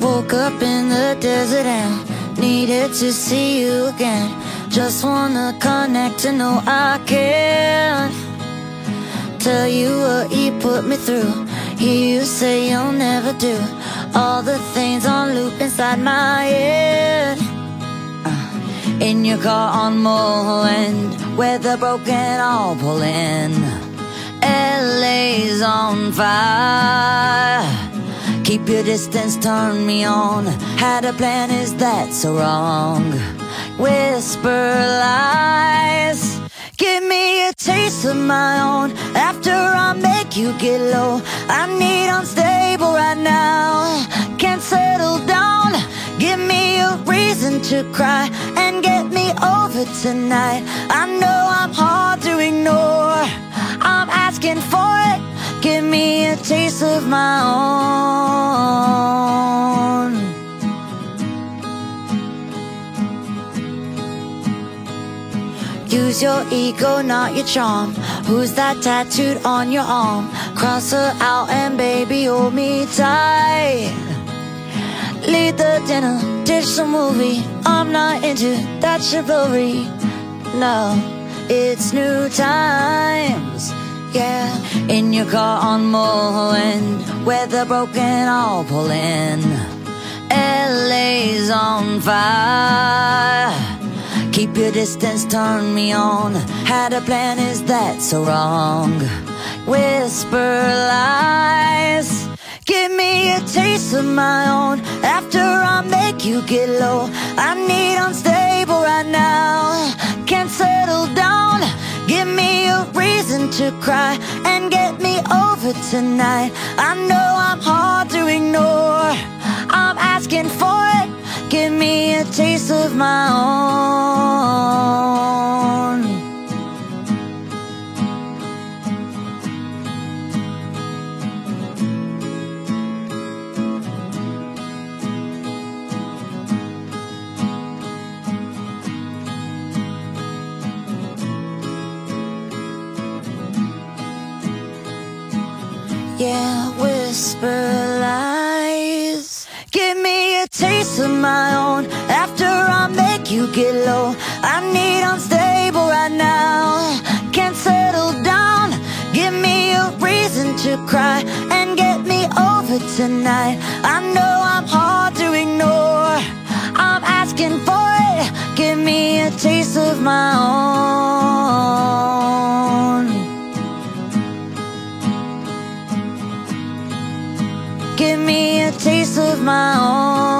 Woke up in the desert and needed to see you again. Just wanna connect to know I can. Tell you what you put me through. Hear you say you'll never do all the things on loop inside my head. Uh, in your car on Mulholland, weather broken, all pulling. LA's on fire. Keep your distance, turn me on. Had a plan, is that so wrong? Whisper lies. Give me a taste of my own after I make you get low. I need unstable right now. Can't settle down. Give me a reason to cry and get me over tonight. I know I'm hard to ignore. I'm asking for it. Give me a taste of my own. Use your ego, not your charm. Who's that tattooed on your arm? Cross her out and baby, hold me tight. Lead the dinner, dish some movie. I'm not into that chivalry. No, it's new times. Yeah, in your car on Mulholland, weather broken, all pulling. LA's on fire. Keep your distance, turn me on. Had a plan, is that so wrong? Whisper lies. Give me a taste of my own after I make you get low. I need unstable right now. To cry and get me over tonight. I know I'm hard to ignore. I'm asking for it. Give me a taste of my own. Yeah, whisper lies. Give me a taste of my own after I make you get low. I need unstable right now. Can't settle down. Give me a reason to cry and get me over tonight. I know I'm hard to ignore. I'm asking for it. Give me a taste of my own. Taste of my own.